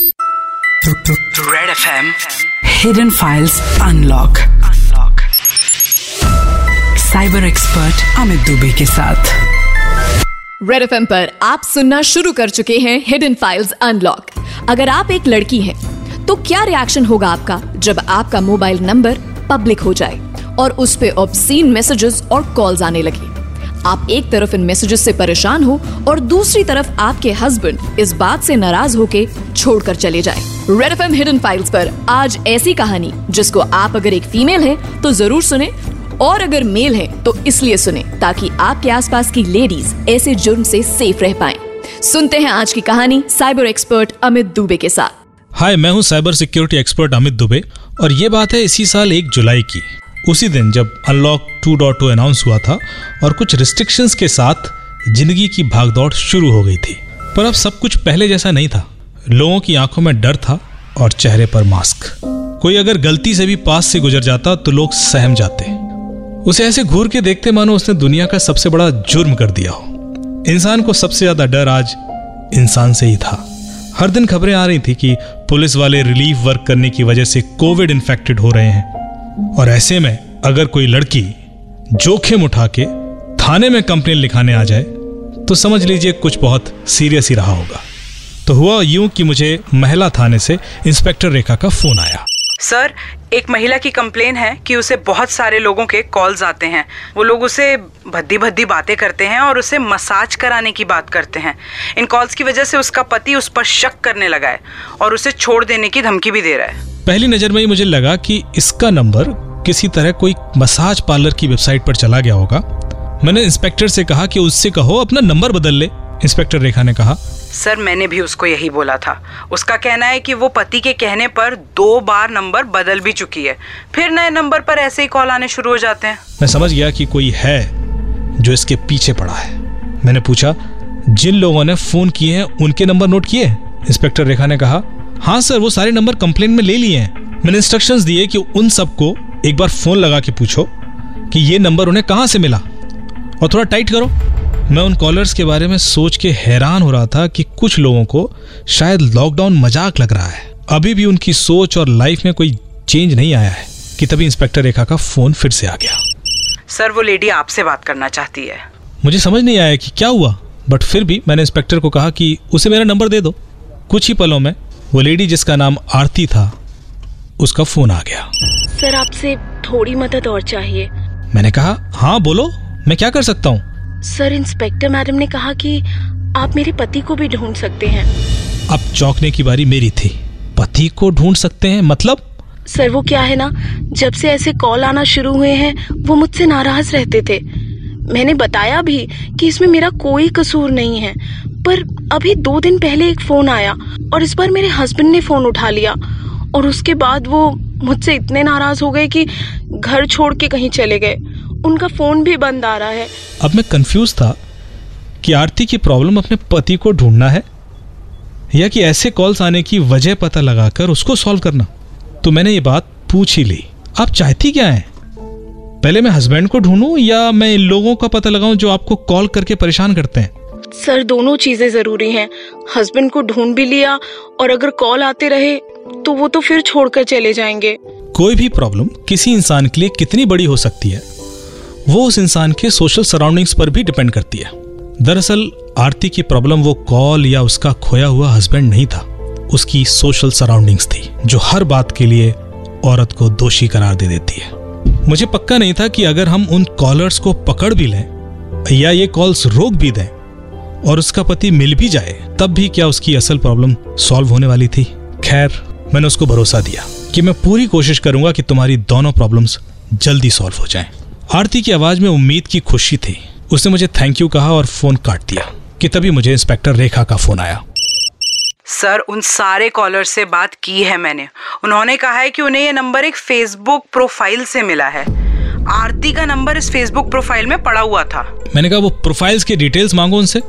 Red FM Hidden Files Unlock. Unlock. Cyber expert Amit Dubey के साथ red F पर आप सुनना शुरू कर चुके हैं हिडन फाइल्स अनलॉक अगर आप एक लड़की हैं तो क्या रिएक्शन होगा आपका जब आपका मोबाइल नंबर पब्लिक हो जाए और उस पे ऑब्सीन मैसेजेस और कॉल्स आने लगे आप एक तरफ़ इन मैसेजेस से परेशान हो और दूसरी तरफ़ आपके हस्बैंड इस बात से नाराज़ होके छोड़कर चले जाए। रेड एफ़ हिडन फाइल्स पर आज ऐसी कहानी, जिसको आप अगर एक फीमेल है तो ज़रूर सुने। और अगर मेल है तो इसलिए सुने, ताकि आपके आसपास की लेडीज़ ऐसे जुर्म से सेफ़ रह पाए। सुनते हैं आज की कहानी साइबर एक्सपर्ट अमित दुबे के साथ। हाय मैं हूँ cyber security expert Amit Dubey, और ये बात है इसी साल एक जुलाई की। उसी दिन जब अनलॉक 2.2 अनाउंस हुआ था और कुछ रिस्ट्रिक्शंस के साथ ज़िंदगी की भागदौड़ शुरू हो गई थी। पर अब सब कुछ पहले जैसा नहीं था। लोगों की आँखों में डर था और चेहरे पर मास्क कोई अगर गलती से भी पास से गुजर जाता तो लोग सहम जाते। उसे ऐसे घूर के देखते मानो उसने दुनिया का सबसे बड़ा जुर्म कर दिया हो। इंसान को सबसे ज़्यादा डर आज इंसान से ही था। हर दिन खबरें आ रही थी कि पुलिस वाले रिलीफ वर्क करने की वजह से कोविड इन्फेक्टेड हो रहे हैं। और ऐसे में अगर कोई लड़की जोखिम उठा के थाने में कंप्लेन लिखाने आ जाए तो समझ लीजिए कुछ बहुत सीरियस ही रहा होगा। तो हुआ यूँ कि मुझे महिला थाने से इंस्पेक्टर रेखा का फ़ोन आया। सर, एक महिला की कंप्लेन है कि उसे बहुत सारे लोगों के कॉल्स आते हैं। वो लोग उसे भद्दी भद्दी बातें करते हैं और उसे मसाज कराने की बात करते हैं। इन कॉल्स की वजह से उसका पति उस पर शक करने लगा है और उसे छोड़ देने की धमकी भी दे रहा है। पहली नज़र में ही मुझे लगा कि इसका नंबर किसी तरह कोई मसाज पार्लर की वेबसाइट पर चला गया होगा। मैंने इंस्पेक्टर से कहा कि उससे कहो अपना नंबर बदल ले इंस्पेक्टर रेखा ने कहा। सर मैंने भी उसको यही बोला था। उसका कहना है कि वो पति के कहने पर दो बार नंबर बदल भी चुकी है। फिर नए नंबर पर ऐसे ही कॉल आने शुरू हो जाते हैं। मैं समझ गया कि कोई है जो इसके पीछे पड़ा है। मैंने पूछा जिन लोगों ने फ़ोन किए हैं उनके नंबर नोट किए? इंस्पेक्टर रेखा ने कहा हाँ सर वो सारे नंबर कंप्लेन में ले लिए हैं। मैंने इंस्ट्रक्शंस दिए कि उन सबको एक बार फ़ोन लगा के पूछो कि ये नंबर उन्हें कहाँ से मिला। और थोड़ा टाइट करो। मैं उन कॉलर्स के बारे में सोच के हैरान हो रहा था कि कुछ लोगों को शायद लॉकडाउन मज़ाक लग रहा है। अभी भी उनकी सोच और लाइफ में कोई चेंज नहीं आया है कि तभी इंस्पेक्टर रेखा का फ़ोन फिर से आ गया। सर वो लेडी आपसे बात करना चाहती है। मुझे समझ नहीं आया कि क्या हुआ बट फिर भी मैंने इंस्पेक्टर को कहा कि उसे मेरा नंबर दे दो। कुछ ही पलों में वो लेडी जिसका नाम आरती था उसका फ़ोन आ गया। सर आपसे थोड़ी मदद और चाहिए। मैंने कहा हाँ बोलो मैं क्या कर सकता हूँ? सर इंस्पेक्टर मैडम ने कहा कि आप मेरे पति को भी ढूंढ सकते हैं। अब चौंकने की बारी मेरी थी। पति को ढूंढ सकते हैं मतलब? सर वो क्या है ना जब से ऐसे कॉल आना शुरू हुए हैं वो मुझसे नाराज़ रहते थे। मैंने बताया भी कि इसमें मेरा कोई कसूर नहीं है पर अभी दो दिन पहले एक फ़ोन आया। और इस बार मेरे हस्बैंड ने फ़ोन उठा लिया और उसके बाद वो मुझसे इतने नाराज़ हो गए कि घर छोड़ के कहीं चले गए। उनका फ़ोन भी बंद आ रहा है। अब मैं कंफ्यूज था कि आरती की प्रॉब्लम अपने पति को ढूंढना है या कि ऐसे कॉल्स आने की वजह पता लगाकर उसको सॉल्व करना। तो मैंने ये बात पूछ ही ली। आप चाहती क्या है? पहले मैं हस्बैंड को ढूंढूं या मैं इन लोगों का पता लगाऊँ जो आपको कॉल करके परेशान करते हैं? सर, दोनों चीज़ें ज़रूरी हैं। हस्बैंड को ढूंढ भी लिया और अगर कॉल आते रहे तो वो तो फिर छोड़कर चले जाएँगे। कोई भी प्रॉब्लम किसी इंसान के लिए कितनी बड़ी हो सकती है, वो उस इंसान के सोशल सराउंडिंग्स पर भी डिपेंड करती है। दरअसल, आरती की प्रॉब्लम वो कॉल या उसका खोया हुआ हस्बैंड नहीं था। उसकी सोशल सराउंडिंग्स थी, जो हर बात के लिए औरत को दोषी करार दे देती है। मुझे पक्का नहीं था कि अगर हम उन कॉलर्स को पकड़ भी लें या ये कॉल्स रोक भी दें और उसका पति मिल भी जाए, तब भी क्या उसकी असल प्रॉब्लम सॉल्व होने वाली थी? खैर, मैंने उसको भरोसा दिया कि मैं पूरी कोशिश करूँगा कि तुम्हारी दोनों प्रॉब्लम्स जल्दी सॉल्व हो जाएँ। आरती की आवाज़ में उम्मीद की खुशी थी। उसने मुझे थैंक यू कहा और फ़ोन काट दिया कि तभी मुझे इंस्पेक्टर रेखा का फ़ोन आया। सर, उन सारे कॉलर से बात की है मैंने। उन्होंने कहा है कि उन्हें यह नंबर एक फेसबुक प्रोफ़ाइल से मिला है। आरती का नंबर इस फेसबुक प्रोफ़ाइल में पड़ा हुआ था। मैंने कहा, वो प्रोफाइल्स की डिटेल्स मांगो उनसे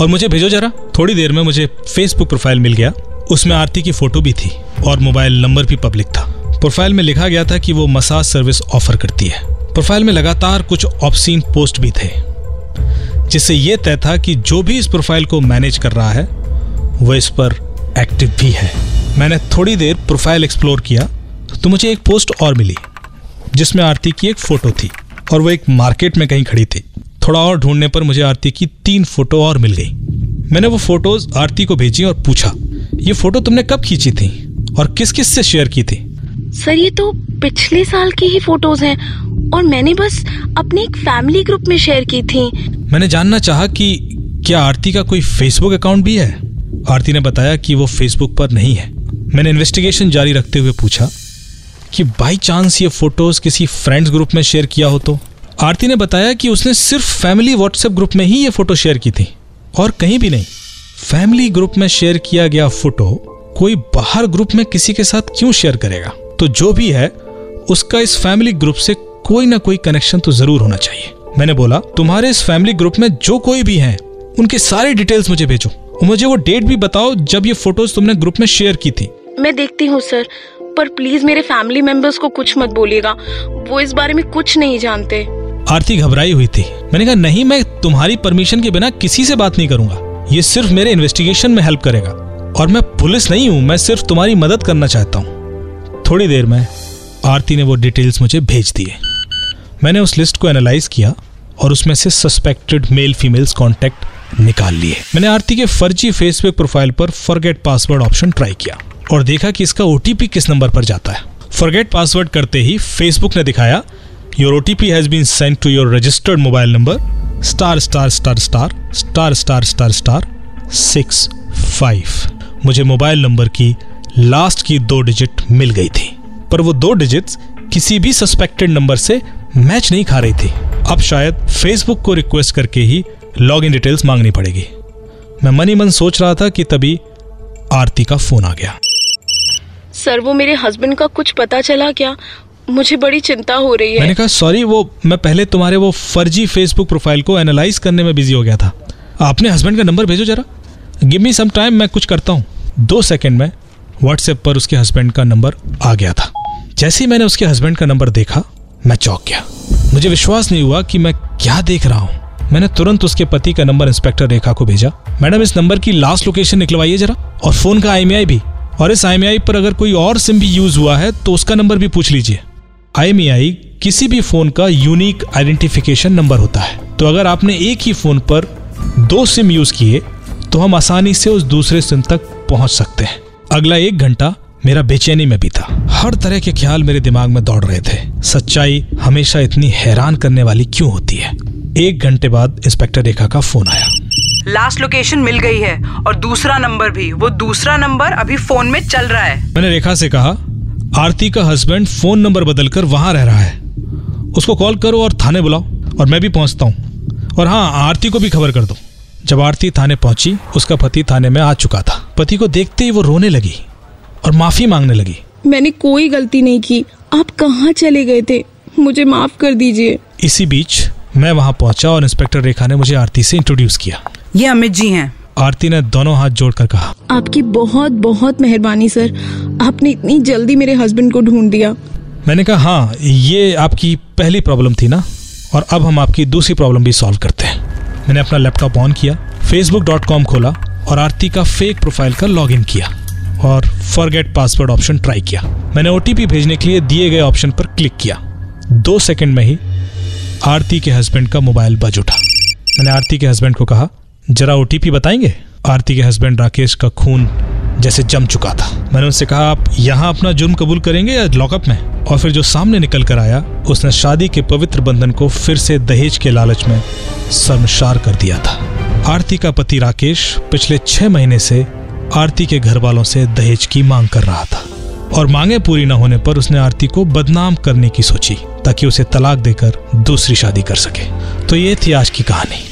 और मुझे भेजो जरा। थोड़ी देर में मुझे फेसबुक प्रोफ़ाइल मिल गया। उसमें आरती की फ़ोटो भी थी और मोबाइल नंबर भी पब्लिक था। प्रोफ़ाइल में लिखा गया था कि वो मसाज सर्विस ऑफ़र करती है। प्रोफ़ाइल में लगातार कुछ ऑप्सीन पोस्ट भी थे, जिससे यह तय था कि जो भी इस प्रोफ़ाइल को मैनेज कर रहा है, वो इस पर एक्टिव भी है। मैंने थोड़ी देर प्रोफ़ाइल एक्सप्लोर किया तो मुझे एक पोस्ट और मिली। जिसमें आरती की एक फ़ोटो थी और वो एक मार्केट में कहीं खड़ी थी। थोड़ा और ढूँढने पर मुझे आरती की तीन फ़ोटो और मिल गई। मैंने वो फ़ोटोज़ आरती को भेजी और पूछा ये फ़ोटो तुमने कब खींची थी और किस किस से शेयर की थी? सर ये तो पिछले साल की ही फ़ोटोज़ हैं और मैंने बस अपने एक फैमिली ग्रुप में शेयर की थी। मैंने जानना चाहा कि क्या आरती का कोई फेसबुक अकाउंट भी है? आरती ने बताया कि वो फेसबुक पर नहीं है। मैंने इन्वेस्टिगेशन जारी रखते हुए पूछा कि बाई चांस ये फ़ोटोज़ किसी फ्रेंड्स ग्रुप में शेयर किया हो तो? आरती ने बताया कि उसने सिर्फ़ फैमिली व्हाट्सएप ग्रुप में ही ये फ़ोटो शेयर की थी, और कहीं भी नहीं। फैमिली ग्रुप में शेयर किया गया फ़ोटो कोई बाहर ग्रुप में किसी के साथ क्यों शेयर करेगा? तो जो भी है, उसका इस फैमिली ग्रुप से कोई ना कोई कनेक्शन तो ज़रूर होना चाहिए। मैंने बोला, तुम्हारे इस फैमिली ग्रुप में जो कोई भी है, उनके सारे डिटेल्स मुझे भेजो। मुझे वो डेट भी बताओ जब ये फ़ोटोज़ तुमने ग्रुप में शेयर की थी। मैं देखती हूँ सर पर प्लीज़ मेरे फैमिली मेंबर्स को कुछ मत बोलिएगा। वो इस बारे में कुछ नहीं जानते। आरती घबराई हुई थी। मैंने कहा, नहीं, मैं तुम्हारी परमिशन के बिना किसी से बात नहीं करूँगा। ये सिर्फ़ मेरे इन्वेस्टिगेशन में हेल्प करेगा। और मैं पुलिस नहीं हूँ, मैं सिर्फ़ तुम्हारी मदद करना चाहता हूँ। थोड़ी देर में आरती ने वो डिटेल्स मुझे भेज दिए। मैंने उस लिस्ट को एनालाइज किया और उसमें से सस्पेक्टेड मेल फीमेल्स कॉन्टेक्ट निकाल लिए। मैंने आरती के फर्जी फेसबुक प्रोफ़ाइल पर फॉरगेट पासवर्ड ऑप्शन ट्राई किया। और देखा कि इसका ओटीपी किस नंबर पर जाता है। फॉरगेट पासवर्ड करते ही फेसबुक ने दिखाया your OTP has been send to your registered mobile number star star star star star star star star six five मुझे मोबाइल नंबर की लास्ट की दो डिजिट मिल गई थी, पर वो दो डिजिट्स किसी भी सस्पेक्टेड नंबर से मैच नहीं खा रही थी। अब शायद फेसबुक को रिक्वेस्ट करके ही लॉग इन डिटेल्स मांगनी पड़ेगी। मैं मनी मन सोच रहा था कि तभी आरती का फ़ोन आ गया। सर, वो मेरे हस्बैंड का कुछ पता चला क्या? मुझे बड़ी चिंता हो रही है। मैंने कहा सॉरी वो, मैं पहले तुम्हारे वो फर्जी फेसबुक प्रोफ़ाइल को एनालाइज करने में बिज़ी हो गया था। अपने हस्बैंड का नंबर भेजो जरा। गिव मी सम टाइम मैं कुछ करता हूँ। दो सेकंड में व्हाट्सएप पर उसके हस्बैंड का नंबर आ गया था। जैसे ही मैंने उसके हस्बैंड का नंबर देखा, मैं चौंक गया। मुझे विश्वास नहीं हुआ कि मैं क्या देख रहा हूँ। मैंने तुरंत उसके पति का नंबर इंस्पेक्टर रेखा को भेजा। मैडम, इस नंबर की लास्ट लोकेशन निकलवाइए जरा और फ़ोन का आई भी। और इस आई पर अगर कोई और सिम भी यूज़ हुआ है तो उसका नंबर भी पूछ लीजिए। आई किसी भी फ़ोन का यूनिक आइडेंटिफिकेशन नंबर होता है। तो अगर आपने एक ही फ़ोन पर दो सिम यूज़ किए तो हम आसानी से उस दूसरे सिम तक पहुँच सकते हैं। अगला एक घंटा मेरा बेचैनी में था हर तरह के ख्याल मेरे दिमाग में दौड़ रहे थे। सच्चाई हमेशा इतनी हैरान करने वाली क्यों होती है? एक घंटे बाद इंस्पेक्टर रेखा का फ़ोन आया। लास्ट लोकेशन मिल गई है और दूसरा नंबर भी। वो दूसरा नंबर अभी फ़ोन में चल रहा है। मैंने रेखा से कहा आरती का हस्बैंड फ़ोन नंबर बदलकर वहाँ रह रहा है। उसको कॉल करो और थाने बुलाओ और मैं भी पहुँचता हूँ। और हाँ आरती को भी खबर कर दो। जब आरती थाने पहुँची उसका पति थाने में आ चुका था। पति को देखते ही वो रोने लगी और माफ़ी मांगने लगी। मैंने कोई गलती नहीं की। आप कहाँ चले गए थे? मुझे माफ़ कर दीजिए। इसी बीच मैं वहाँ पहुँचा और इंस्पेक्टर रेखा ने मुझे आरती से इंट्रोड्यूस किया। ये अमित जी हैं। आरती ने दोनों हाथ जोड़कर कहा। आपकी बहुत बहुत मेहरबानी सर। आपने इतनी जल्दी मेरे हस्बैंड को ढूंढ दिया। मैंने कहा हाँ ये आपकी पहली प्रॉब्लम थी ना? और अब हम आपकी दूसरी प्रॉब्लम भी सॉल्व करते हैं। मैंने अपना लैपटॉप ऑन किया फेसबुक डॉट कॉम खोला और आरती का फेक प्रोफ़ाइल का लॉग इन किया और फॉरगेट पासवर्ड ऑप्शन ट्राई किया। मैंने ओटीपी भेजने के लिए दिए गए ऑप्शन पर क्लिक किया। दो सेकंड में ही आरती के हस्बैंड का मोबाइल बज उठा। मैंने आरती के हस्बैंड को कहा जरा ओटीपी बताएँगे? आरती के हस्बैंड राकेश का खून जैसे जम चुका था। मैंने उनसे कहा, आप यहाँ अपना जुर्म कबूल करेंगे या लॉकअप में? और फिर जो सामने निकल कर आया, उसने शादी के पवित्र बंधन को फिर से दहेज के लालच में शर्मशार कर दिया था। आरती का पति राकेश पिछले छह महीने से आरती के घर वालों से दहेज की मांग कर रहा था। और मांगे पूरी न होने पर उसने आरती को बदनाम करने की सोची, ताकि उसे तलाक देकर दूसरी शादी कर सके। तो ये थी आज की कहानी।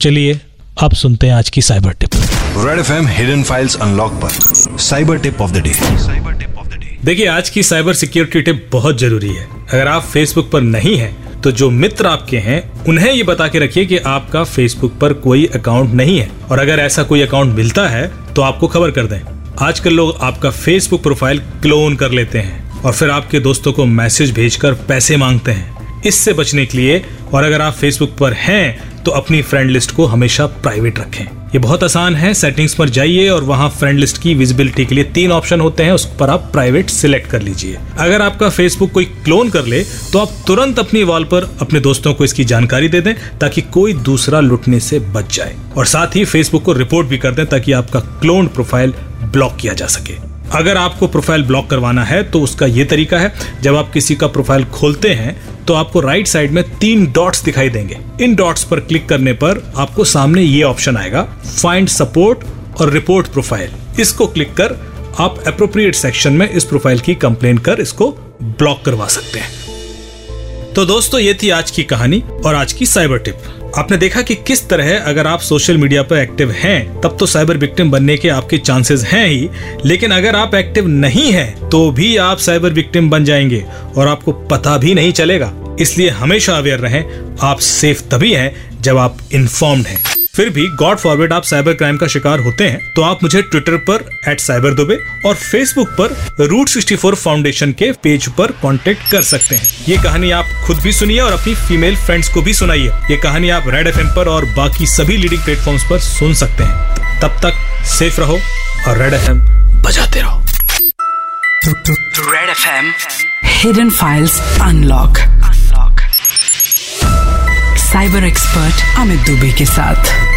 चलिए अब सुनते हैं आज की cyber tip. Red F M hidden files unlock पर। Cyber tip of the day. Cyber tip of the day देखिए आज की साइबर सिक्योरिटी टिप बहुत ज़रूरी है। अगर आप फेसबुक पर नहीं हैं तो जो मित्र आपके हैं उन्हें ये बता के रखिए कि आपका फेसबुक पर कोई अकाउंट नहीं है। और अगर ऐसा कोई अकाउंट मिलता है तो आपको खबर कर दें। आजकल लोग आपका फेसबुक प्रोफ़ाइल क्लोन कर लेते हैं और फिर आपके दोस्तों को मैसेज भेजकर पैसे मांगते हैं। इससे बचने के लिए और अगर आप फेसबुक पर हैं तो अपनी फ्रेंड लिस्ट को हमेशा प्राइवेट रखें। ये बहुत आसान है सेटिंग्स पर जाइए और वहाँ फ्रेंड लिस्ट की विजिबिलिटी के लिए तीन ऑप्शन होते हैं, उस पर आप प्राइवेट सिलेक्ट कर लीजिए। अगर आपका फेसबुक कोई क्लोन कर ले तो आप तुरंत अपनी वॉल पर अपने दोस्तों को इसकी जानकारी दे दें, ताकि कोई दूसरा लुटने से बच जाए। और साथ ही फेसबुक को रिपोर्ट भी कर दें, ताकि आपका क्लोन प्रोफ़ाइल ब्लॉक किया जा सके। अगर आपको प्रोफ़ाइल ब्लॉक करवाना है तो उसका ये तरीका है, जब आप किसी का प्रोफ़ाइल खोलते हैं तो आपको राइट साइड में तीन डॉट्स दिखाई देंगे। इन डॉट्स पर क्लिक करने पर आपको सामने ये ऑप्शन आएगा फाइंड सपोर्ट और रिपोर्ट प्रोफ़ाइल इसको क्लिक कर आप अप्रोप्रिएट सेक्शन में इस प्रोफ़ाइल की कंप्लेन कर इसको ब्लॉक करवा सकते हैं। तो दोस्तों, ये थी आज की कहानी और आज की साइबर टिप आपने देखा कि किस तरह अगर आप सोशल मीडिया पर एक्टिव हैं, तब तो साइबर विक्टिम बनने के आपके चांसेस हैं ही। लेकिन अगर आप एक्टिव नहीं हैं तो भी आप साइबर विक्टिम बन जाएँगे और आपको पता भी नहीं चलेगा। इसलिए हमेशा अवेयर रहें, आप सेफ़ तभी हैं जब आप इन्फॉर्म्ड हैं। फिर भी गॉड फॉरवर्ड आप साइबर क्राइम का शिकार होते हैं तो आप मुझे ट्विटर पर एट साइबर दुबे और फेसबुक पर रूट 64 फाउंडेशन के पेज पर कांटेक्ट कर सकते हैं। ये कहानी आप खुद भी सुनिए और अपनी फीमेल फ्रेंड्स को भी सुनाइए। ये कहानी आप रेड एफएम पर और बाकी सभी लीडिंग प्लेटफॉर्म पर सुन सकते हैं। तब तक सेफ़ रहो और रेड एफएम बजाते रहो। Red F M hidden files unlock cyber expert Amit Dubey के साथ।